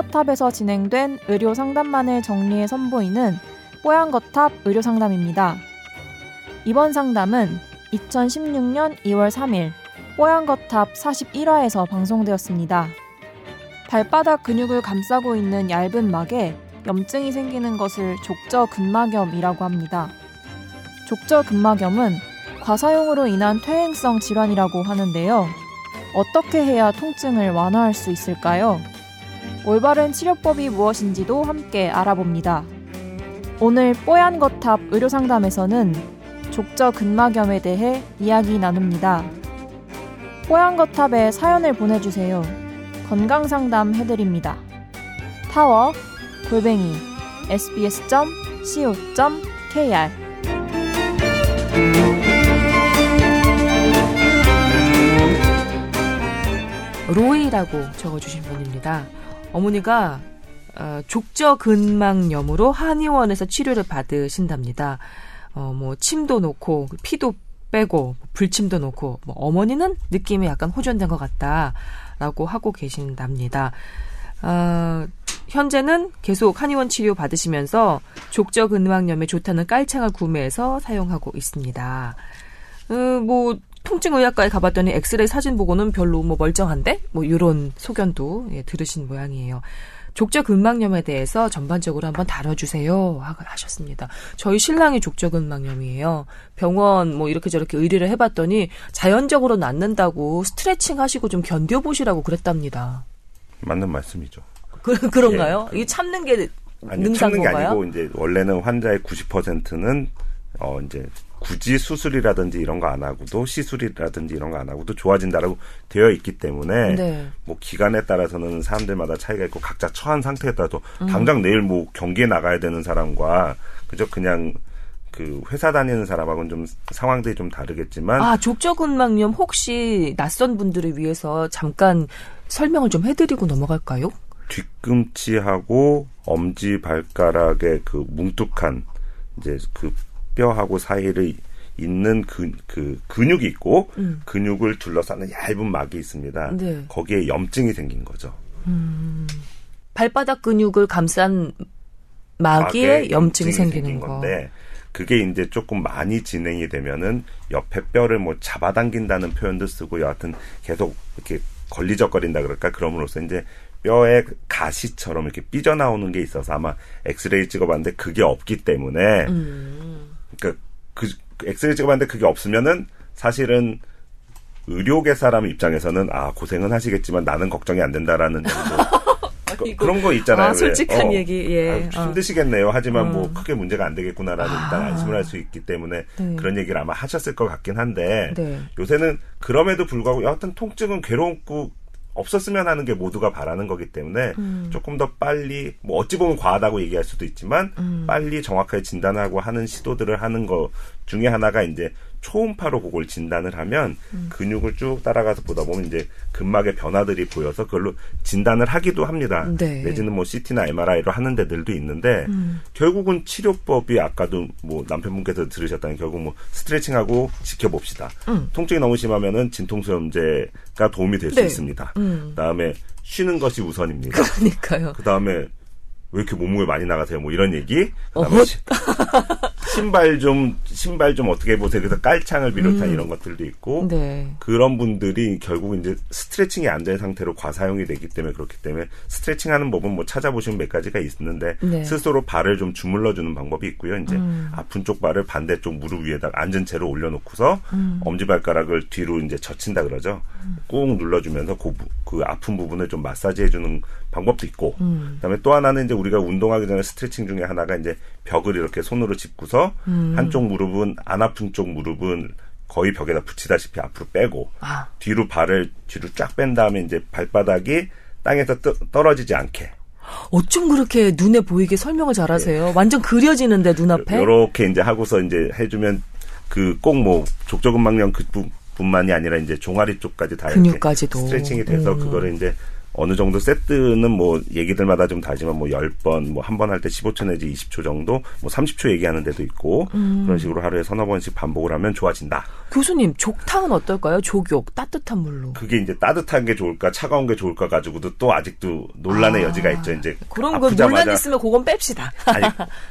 뽀얀거탑에서 진행된 의료 상담만을 정리해 선보이는 뽀얀거탑 의료 상담입니다. 이번 상담은 2016년 2월 3일 뽀얀거탑 41화에서 방송되었습니다. 발바닥 근육을 감싸고 있는 얇은 막에 염증이 생기는 것을 족저근막염이라고 합니다. 족저근막염은 과사용으로 인한 퇴행성 질환이라고 하는데요. 어떻게 해야 통증을 완화할 수 있을까요? 올바른 치료법이 무엇인지도 함께 알아봅니다. 오늘 뽀얀 거탑 의료 상담에서는 족저 근막염에 대해 이야기 나눕니다. 뽀얀 거탑에 사연을 보내주세요. 건강 상담 해드립니다. 타워 골뱅이 sbs.co.kr 로이라고 적어주신 분입니다. 어머니가 어, 족저근막염으로 한의원에서 치료를 받으신답니다. 어, 뭐 침도 놓고 피도 빼고 불침도 놓고 뭐 어머니는 느낌이 약간 호전된 것 같다라고 하고 계신답니다. 어, 현재는 계속 한의원 치료 받으시면서 족저근막염에 좋다는 깔창을 구매해서 사용하고 있습니다. 어, 뭐 통증의학과에 가봤더니 엑스레이 사진 보고는 별로 뭐 멀쩡한데 뭐 이런 소견도 예, 들으신 모양이에요. 족저 근막염에 대해서 전반적으로 한번 다뤄주세요 하셨습니다. 저희 신랑이 족저 근막염이에요. 병원 뭐 이렇게 저렇게 의뢰를 해봤더니 자연적으로 낫는다고 스트레칭 하시고 좀 견뎌보시라고 그랬답니다. 맞는 말씀이죠. 그, 그런가요? 예. 이게 참는 게 아니, 능사인 참는 게 건가요? 아니고 이제 원래는 환자의 90%는 어 이제 굳이 수술이라든지 이런 거 안 하고도 시술이라든지 이런 거 안 하고도 좋아진다라고 되어 있기 때문에 네. 뭐 기간에 따라서는 사람들마다 차이가 있고 각자 처한 상태에 따라서 음. 당장 내일 뭐 경기에 나가야 되는 사람과 그저 그냥 그 회사 다니는 사람하고는 좀 상황들이 좀 다르겠지만 아, 족저근막염 혹시 낯선 분들을 위해서 잠깐 설명을 좀 해드리고 넘어갈까요? 뒤꿈치하고 엄지 발가락의 그 뭉툭한 이제 그 뼈하고 사이를 있는 그, 그 근육이 있고 음. 근육을 둘러싸는 얇은 막이 있습니다. 네. 거기에 염증이 생긴 거죠. 발바닥 근육을 감싼 막에 염증이 생기는 생긴 거. 건데 그게 이제 조금 많이 진행이 되면은 옆에 뼈를 뭐 잡아당긴다는 표현도 쓰고 여하튼 계속 이렇게 걸리적거린다 그럴까 그럼으로써 이제 뼈에 가시처럼 이렇게 삐져나오는 게 있어서 아마 엑스레이 찍어봤는데 그게 없기 때문에 음. 그러니까 그, 그 엑스레이 찍어봤는데 그게 없으면은 사실은 의료계 사람 입장에서는 아 고생은 하시겠지만 나는 걱정이 안 된다라는 그, 그런 거 있잖아요. 아, 왜? 솔직한 어, 얘기, 예. 아, 어. 힘드시겠네요. 하지만 뭐 음. 크게 문제가 안 되겠구나라는 아. 일단 안심을 할 수 있기 때문에 네. 그런 얘기를 아마 하셨을 것 같긴 한데 네. 요새는 그럼에도 불구하고 여하튼 통증은 괴롭고 없었으면 하는 게 모두가 바라는 거기 때문에 음. 조금 더 빨리 뭐 어찌 보면 과하다고 얘기할 수도 있지만 음. 빨리 정확하게 진단하고 하는 시도들을 하는 거 중에 하나가 이제 초음파로 그걸 진단을 하면 음. 근육을 쭉 따라가서 보다 보면 이제 근막의 변화들이 보여서 그걸로 진단을 하기도 합니다. 네. 내지는 뭐 CT나 MRI로 하는 데들도 있는데 음. 결국은 치료법이 아까도 뭐 남편분께서 들으셨다는 결국 뭐 스트레칭하고 지켜봅시다. 음. 통증이 너무 심하면은 진통소염제가 도움이 될수 네. 있습니다. 음. 그다음에 쉬는 것이 우선입니다. 그러니까요. 그다음에 왜 이렇게 몸무게 많이 나가세요? 뭐 이런 얘기. 어, 그다음에 시- 신발 좀 신발 좀 어떻게 해보세요. 그래서 깔창을 비롯한 음. 이런 것들도 있고 네. 그런 분들이 결국 이제 스트레칭이 안 된 상태로 과사용이 되기 때문에 그렇기 때문에 스트레칭하는 법은 뭐 찾아보시면 몇 가지가 있는데 네. 스스로 발을 좀 주물러 주는 방법이 있고요. 이제 음. 아픈 쪽 발을 반대쪽 무릎 위에다가 앉은 채로 올려놓고서 음. 엄지발가락을 뒤로 이제 젖힌다 그러죠. 꾹 눌러주면서 그, 부- 그 아픈 부분을 좀 마사지해주는 방법도 있고 음. 그다음에 또 하나는 이제 우리가 운동하기 전에 스트레칭 중에 하나가 이제 벽을 이렇게 손으로 짚고서 음. 한쪽 무릎은 안 아픈 쪽 무릎은 거의 벽에다 붙이다시피 앞으로 빼고 아, 뒤로 발을 뒤로 쫙 뺀 다음에 이제 발바닥이 땅에서 떠, 떨어지지 않게 어쩜 그렇게 눈에 보이게 설명을 잘하세요? 완전 그려지는데 눈앞에. 요렇게 이제 하고서 이제 해주면 그 꼭 뭐 족저근막염 그 부분만이 아니라 이제 종아리 쪽까지 다 이렇게 근육까지도. 스트레칭이 돼서 음. 그거를 이제 어느 정도 세트는 뭐 얘기들마다 좀 다르지만 뭐 10번 뭐 한 번 할 때 15초 내지 20초 정도 뭐 30초 얘기하는 데도 있고 음. 그런 식으로 하루에 서너 번씩 반복을 하면 좋아진다. 교수님, 족탕은 어떨까요? 족욕, 따뜻한 물로. 그게 이제 따뜻한 게 좋을까 차가운 게 좋을까 가지고도 또 아직도 논란의 아, 여지가 있죠. 이제 그런 거 논란 있으면 그건 뺍시다. 아니,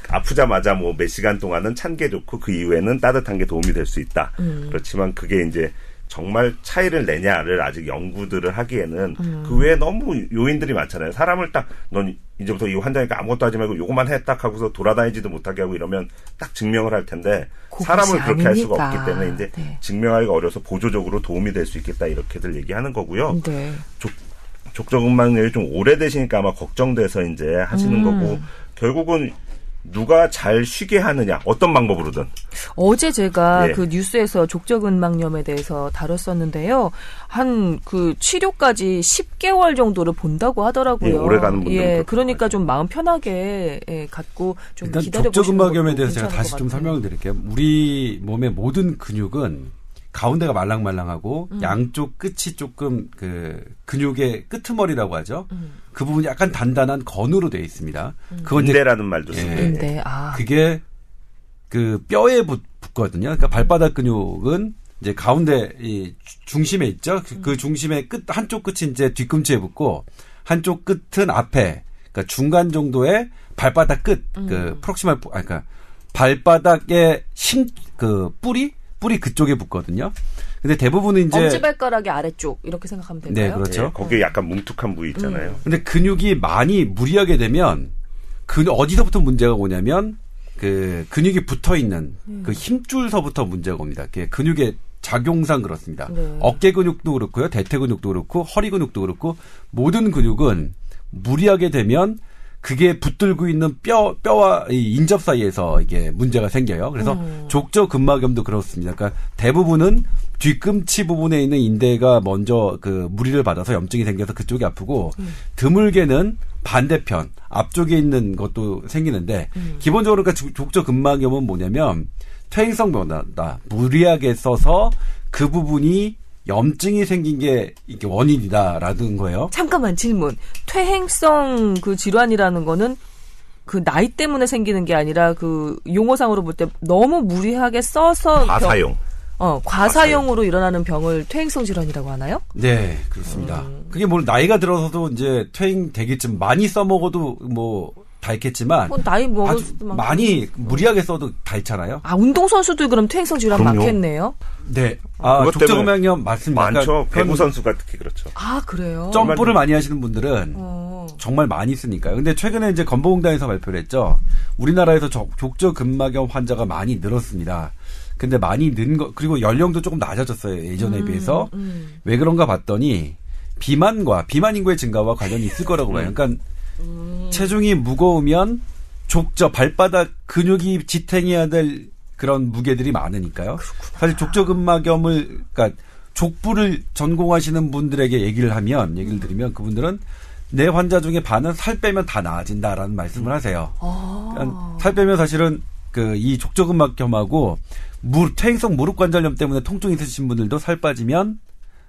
아프자마자 뭐 몇 시간 동안은 찬 게 좋고 그 이후에는 따뜻한 게 도움이 될 수 있다. 음. 그렇지만 그게 이제 정말 차이를 내냐를 아직 연구들을 하기에는 음. 그 외에 너무 요인들이 많잖아요. 사람을 딱 넌 이제부터 이 환자니까 아무것도 하지 말고 요것만 해 딱 하고서 돌아다니지도 못하게 하고 이러면 딱 증명을 할 텐데 사람을 그렇게 할 수가. 없기 때문에 이제 네. 증명하기가 어려서 보조적으로 도움이 될 수 있겠다 이렇게들 얘기하는 거고요. 네. 족저근막염이 좀 오래되시니까 아마 걱정돼서 이제 하시는 음. 거고 결국은 누가 잘 쉬게 하느냐 어떤 방법으로든 어제 제가 예. 그 뉴스에서 족저근막염에 대해서 다뤘었는데요. 한 그 치료까지 10개월 정도를 본다고 하더라고요. 예, 오래 가는 분들은 예, 그러니까. 좀 마음 편하게 예, 갖고 좀 일단 기다려 족저근막염에 대해서 제가 다시 것 좀. 설명을 드릴게요. 우리 몸의 모든 근육은 가운데가 말랑말랑하고 음. 양쪽 끝이 조금 그 근육의 끄트머리라고 하죠. 음. 그 부분이 약간 단단한 건으로 되어 있습니다. 그건 이제 인대라는 말도 예. 쓰고 근데 아 그게 그 뼈에 붙, 붙거든요. 그러니까 발바닥 근육은 이제 가운데 이 주- 중심에 있죠. 그, 그 중심의 끝 한쪽 끝이 이제 뒤꿈치에 붙고 한쪽 끝은 앞에 그러니까 중간 정도의 발바닥 끝 그 프록시말 부- 아 그러니까 발바닥의 신 그 뿌리 뿌리 그쪽에 붙거든요. 근데 대부분은 이제 엄지발가락의 아래쪽 이렇게 생각하면 네, 될까요? 그렇죠. 예, 거기에 약간 뭉툭한 부위 있잖아요. 근데 근육이 많이 무리하게 되면 그 어디서부터 문제가 오냐면 그 근육이 붙어 있는 그 힘줄서부터 문제가 옵니다. 그 근육의 작용상 그렇습니다. 네. 어깨 근육도 그렇고요, 대퇴 근육도 그렇고 허리 근육도 그렇고 모든 근육은 무리하게 되면 그게 붙들고 있는 뼈 뼈와 이 인접 사이에서 이게 문제가 생겨요. 그래서 족저 근막염도 그렇습니다. 그러니까 대부분은 뒤꿈치 부분에 있는 인대가 먼저 그 무리를 받아서 염증이 생겨서 그쪽이 아프고 드물게는 반대편 앞쪽에 있는 것도 생기는데 기본적으로 그러니까 족- 족저 근막염은 뭐냐면 퇴행성 변화다. 무리하게 써서 그 부분이 염증이 생긴 게 이게 원인이다라는 거예요. 잠깐만 질문. 퇴행성 그 질환이라는 거는 그 나이 때문에 생기는 게 아니라 그 용어상으로 볼 때 너무 무리하게 써서 병- 과사용. 어, 과사용으로 일어나는 병을 퇴행성 질환이라고 하나요? 네, 그렇습니다. 음. 그게 뭐 나이가 들어서도 이제 퇴행 되겠지만 많이 써먹어도 뭐 다 있겠지만 뭐 나이 먹을 아주 수도 많이 무리하게 써도 다 있잖아요. 아, 운동 선수들 그럼 퇴행성 질환 그럼요. 많겠네요? 네, 아 족저근막염 맞습니다. 많죠. 그러니까 배구 그런 선수가 특히 그렇죠. 아, 그래요? 점프를 많이 하시는 분들은 어. 정말 많이 쓰니까요. 근데 최근에 이제 건보공단에서 발표를 했죠. 우리나라에서 족- 족저근막염 환자가 많이 늘었습니다. 근데 많이 는 거, 그리고 연령도 조금 낮아졌어요. 예전에 비해서. 음. 왜 그런가 봤더니 비만과 비만 인구의 증가와 관련이 있을 거라고 봐요. 그러니까 음. 체중이 무거우면 족저 발바닥 근육이 지탱해야 될 그런 무게들이 많으니까요. 사실 족저근막염을 그러니까 족부를 전공하시는 분들에게 얘기를 하면 얘기를 드리면 그분들은 내 환자 중에 반은 살 빼면 다 나아진다라는 말씀을 하세요. 아. 그러니까 살 빼면 사실은 그 이 족저근막염하고 무 퇴행성 무릎 관절염 때문에 통증 있으신 분들도 살 빠지면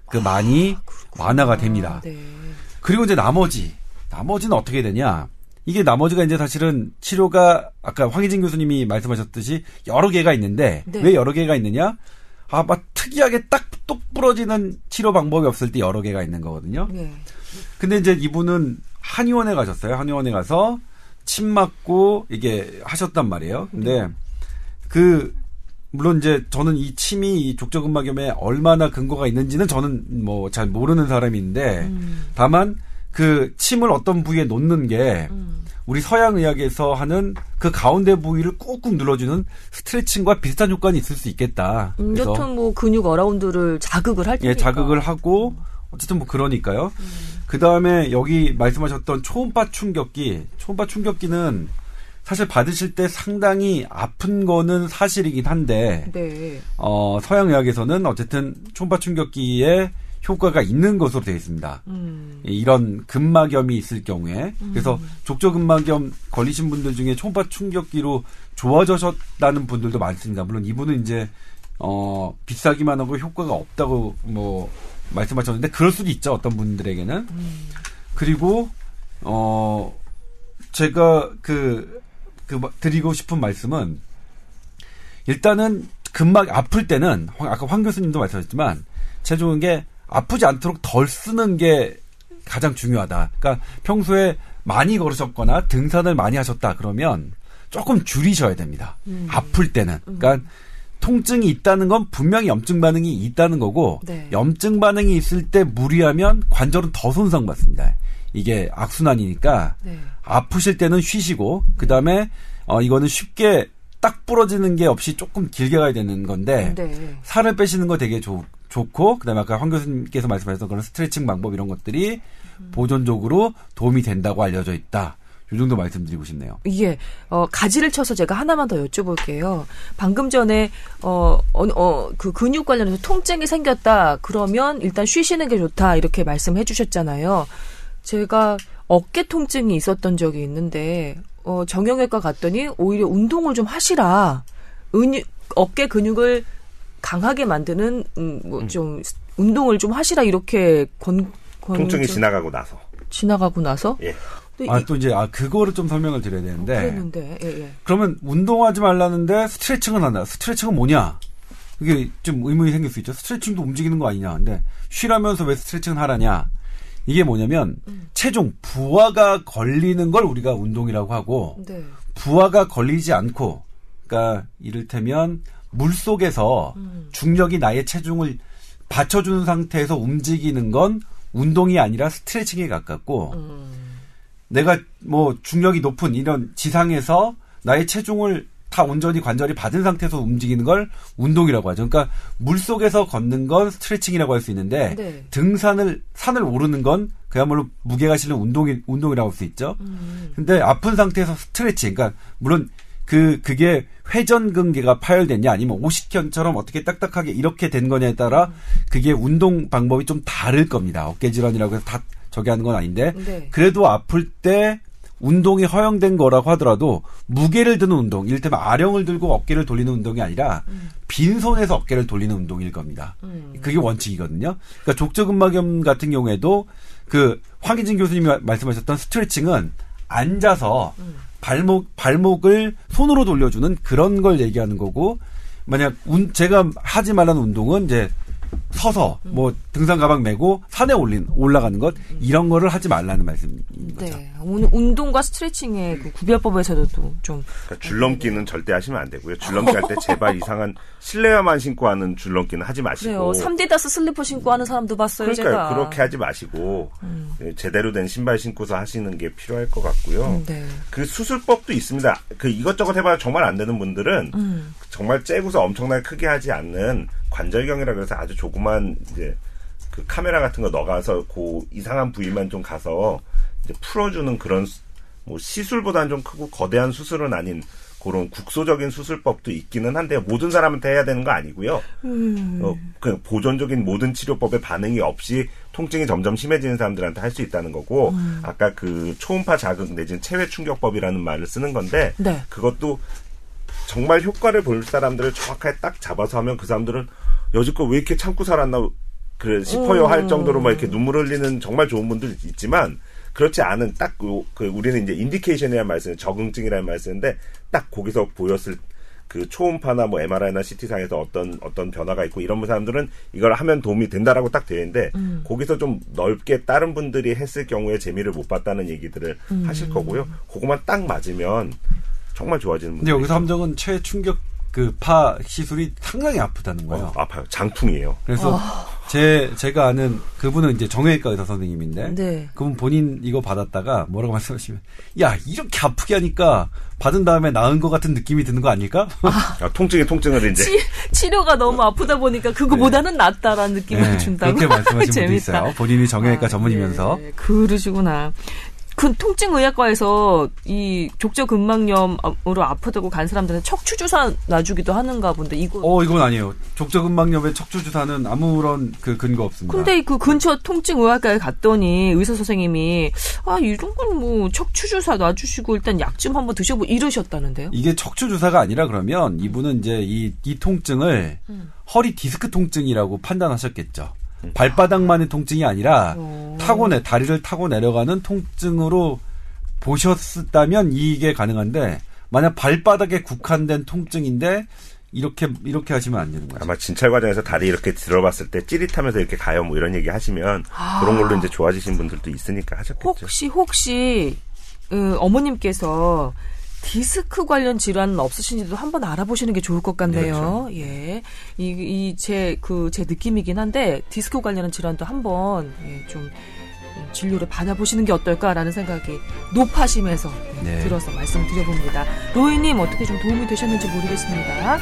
그 많이 완화가 됩니다. 네. 그리고 이제 나머지 나머지는 어떻게 되냐? 이게 나머지가 이제 사실은 치료가 아까 황희진 교수님이 말씀하셨듯이 여러 개가 있는데 네. 왜 여러 개가 있느냐? 아, 막 특이하게 딱 똑 부러지는 치료 방법이 없을 때 여러 개가 있는 거거든요. 네. 근데 이제 이분은 한의원에 가셨어요. 한의원에 가서 침 맞고 이게 하셨단 말이에요. 근데 그 물론 이제 저는 이 침이 이 족저근막염에 얼마나 근거가 있는지는 저는 뭐 잘 모르는 사람인데 음. 다만 그 침을 어떤 부위에 놓는 게 음. 우리 서양 의학에서 하는 그 가운데 부위를 꾹꾹 눌러주는 스트레칭과 비슷한 효과는 있을 수 있겠다. 음, 그래서 여튼 뭐 근육 어라운드를 자극을 할 테니까. 예, 자극을 하고 어쨌든 뭐 그러니까요. 그 다음에 여기 말씀하셨던 초음파 충격기, 초음파 충격기는 사실 받으실 때 상당히 아픈 거는 사실이긴 한데 네. 어, 서양 의학에서는 어쨌든 초음파 충격기에 효과가 있는 것으로 되어 있습니다. 음. 이런 근막염이 있을 경우에 그래서 족저근막염 걸리신 분들 중에 초음파 충격기로 좋아지셨다는 분들도 많습니다. 물론 이분은 이제 어 비싸기만 하고 효과가 없다고 뭐 말씀하셨는데 그럴 수도 있죠 어떤 분들에게는 그리고 어 제가 그, 그 마- 드리고 싶은 말씀은 일단은 근막 아플 때는 황- 아까 황 교수님도 말씀하셨지만 제일 좋은 게 아프지 않도록 덜 쓰는 게 가장 중요하다. 그러니까 평소에 많이 걸으셨거나 등산을 많이 하셨다 그러면 조금 줄이셔야 됩니다. 아플 때는. 그러니까 통증이 있다는 건 분명히 염증 반응이 있다는 거고 네. 염증 반응이 있을 때 무리하면 관절은 더 손상받습니다. 이게 악순환이니까 네. 아프실 때는 쉬시고 그 다음에 어 이거는 쉽게 딱 부러지는 게 없이 조금 길게 가야 되는 건데 네. 살을 빼시는 거 되게 좋, 좋고 그다음에 아까 황 교수님께서 말씀하셨던 그런 스트레칭 방법 이런 것들이 보존적으로 도움이 된다고 알려져 있다. 이 정도 말씀드리고 싶네요. 이게 어 가지를 쳐서 제가 하나만 더 여쭤볼게요. 방금 전에 어어 그 근육 관련해서 통증이 생겼다. 그러면 일단 쉬시는 게 좋다. 이렇게 말씀해 주셨잖아요. 제가 어깨 통증이 있었던 적이 있는데 어 정형외과 갔더니 오히려 운동을 좀 하시라. 근육 어깨 근육을 강하게 만드는 음, 뭐좀 운동을 좀 하시라 이렇게 권, 권 통증이 좀 지나가고 나서. 지나가고 나서 예. 근데 아 이- 또 이제 아 그거를 좀 설명을 드려야 되는데 그랬는데 예, 예. 그러면 운동하지 말라는데 스트레칭은 한다. 스트레칭은 뭐냐? 이게 좀 의문이 생길 수 있죠. 스트레칭도 움직이는 거 아니냐. 근데 쉬라면서 왜 스트레칭을 하라냐? 이게 뭐냐면 체중 부하가 걸리는 걸 우리가 운동이라고 하고 네. 부하가 걸리지 않고 그러니까 이를테면 물 속에서 중력이 나의 체중을 받쳐주는 상태에서 움직이는 건 운동이 아니라 스트레칭에 가깝고 내가 뭐 중력이 높은 이런 지상에서 나의 체중을 다 온전히 관절이 받은 상태에서 움직이는 걸 운동이라고 하죠. 그러니까 물 속에서 걷는 건 스트레칭이라고 할 수 있는데 네. 등산을 산을 오르는 건 그야말로 무게가 실는 운동이 운동이라고 할 수 있죠. 근데 아픈 상태에서 스트레칭, 그러니까 물론 그 그게 회전 근개가 파열됐냐 아니면 오십견처럼 어떻게 딱딱하게 이렇게 된 거냐에 따라 그게 운동 방법이 좀 다를 겁니다. 어깨 질환이라고 해서 다 저기 하는 건 아닌데 네. 그래도 아플 때 운동이 허용된 거라고 하더라도 무게를 드는 운동, 이를테면 아령을 들고 어깨를 돌리는 운동이 아니라 빈손에서 어깨를 돌리는 운동일 겁니다. 그게 원칙이거든요. 그러니까 족저근막염 같은 경우에도 그 황희진 교수님이 마- 말씀하셨던 스트레칭은 앉아서 발목 발목을 손으로 돌려주는 그런 걸 얘기하는 거고 만약 운 제가 하지 말라는 운동은 이제 서서 뭐 등산 가방 메고 산에 올린 올라가는 것 이런 거를 하지 말라는 말씀인 거죠. 네. 오늘 운동과 스트레칭의 그 구별법에서도 또좀 그러니까 줄넘기는 절대 하시면 안 되고요. 줄넘기 할 때 제발 이상한 실내화만 신고 하는 줄넘기는 하지 그래요. 마시고. 3디다스 슬리퍼 신고 하는 사람도 봤어요, 그러니까요. 제가. 음. 그렇게 하지 마시고 예, 제대로 된 신발 신고서 하시는 게 필요할 것 같고요. 네. 그 수술법도 있습니다. 그 이것저것 해봐야 정말 안 되는 분들은 음. 정말 째고서 엄청나게 크게 하지 않는 관절경이라 그래서 아주 조그만 이제 그 카메라 같은 거 넣어가서 그 이상한 부위만 좀 가서 이제 풀어주는 그런 수- 뭐 시술보다는 좀 크고 거대한 수술은 아닌 그런 국소적인 수술법도 있기는 한데 모든 사람한테 해야 되는 거 아니고요. 어, 그 보존적인 모든 치료법에 반응이 없이 통증이 점점 심해지는 사람들한테 할 수 있다는 거고 아까 그 초음파 자극 내지는 체외 충격법이라는 말을 쓰는 건데 네. 그것도 정말 효과를 볼 사람들을 정확하게 딱 잡아서 하면 그 사람들은 여지껏 왜 이렇게 참고 살았나 그래 싶어요 할 정도로 막 이렇게 눈물 흘리는 정말 좋은 분들 있지만 그렇지 않은 딱 그 우리는 이제 인디케이션이라는 말 쓰는 적응증이라는 말 쓰는데 딱 거기서 보였을 그 초음파나 뭐 MRI나 CT상에서 어떤 어떤 변화가 있고 이런 사람들은 이걸 하면 도움이 된다라고 딱 되어 있는데 거기서 좀 넓게 다른 분들이 했을 경우에 재미를 못 봤다는 얘기들을 하실 거고요. 그거만 딱 맞으면 정말 좋아지는 근데 분들. 여기서 함정은 최충격 그 파 시술이 상당히 아프다는 거예요. 어, 아파요. 장풍이에요. 그래서 제 제가 아는 그분은 이제 정형외과 의사 선생님인데 네. 그분 본인 이거 받았다가 뭐라고 말씀하시면 야 이렇게 아프게 하니까 받은 다음에 나은 것 같은 느낌이 드는 거 아닐까? 아, 통증이 통증을 이제 치, 치료가 너무 아프다 보니까 그거보다는 낫다라는 느낌을 네, 준다고. 그렇게 말씀하신 분도. 있어요. 본인이 정형외과 아, 전문이면서 네, 그러시구나. 그 통증의학과에서 이 족저근막염으로 아프다고 간 사람들은 척추 주사 놔주기도 하는가 본데 이거. 어 이건 아니에요. 족저근막염의 척추 주사는 아무런 그 근거 없습니다. 근데 그 근처 통증의학과에 갔더니 의사 선생님이 아 이런 건 뭐 척추 주사 놔주시고 일단 약 좀 한번 드셔보 이러셨다는데요. 이게 척추 주사가 아니라 그러면 이분은 이제 이, 이 통증을 음. 허리 디스크 통증이라고 판단하셨겠죠. 발바닥만의 통증이 아니라 오. 타고 내 다리를 타고 내려가는 통증으로 보셨다면 이게 가능한데 만약 발바닥에 국한된 통증인데 이렇게 이렇게 하시면 안 되는 거죠. 아마 진찰 과정에서 다리 이렇게 들어봤을 때 찌릿하면서 이렇게 가요 뭐 이런 얘기 하시면 아. 그런 걸로 이제 좋아지신 분들도 있으니까 하셨겠죠. 혹시 혹시 어, 어머님께서 디스크 관련 질환은 없으신지도 한번 알아보시는 게 좋을 것 같네요. 예. 이, 이, 제, 그, 제 느낌이긴 한데, 디스크 관련한 질환도 한번, 예, 좀, 음, 진료를 받아보시는 게 어떨까라는 생각이 높아심에서 예, 네. 들어서 말씀을 드려봅니다. 로이님 어떻게 좀 도움이 되셨는지 모르겠습니다.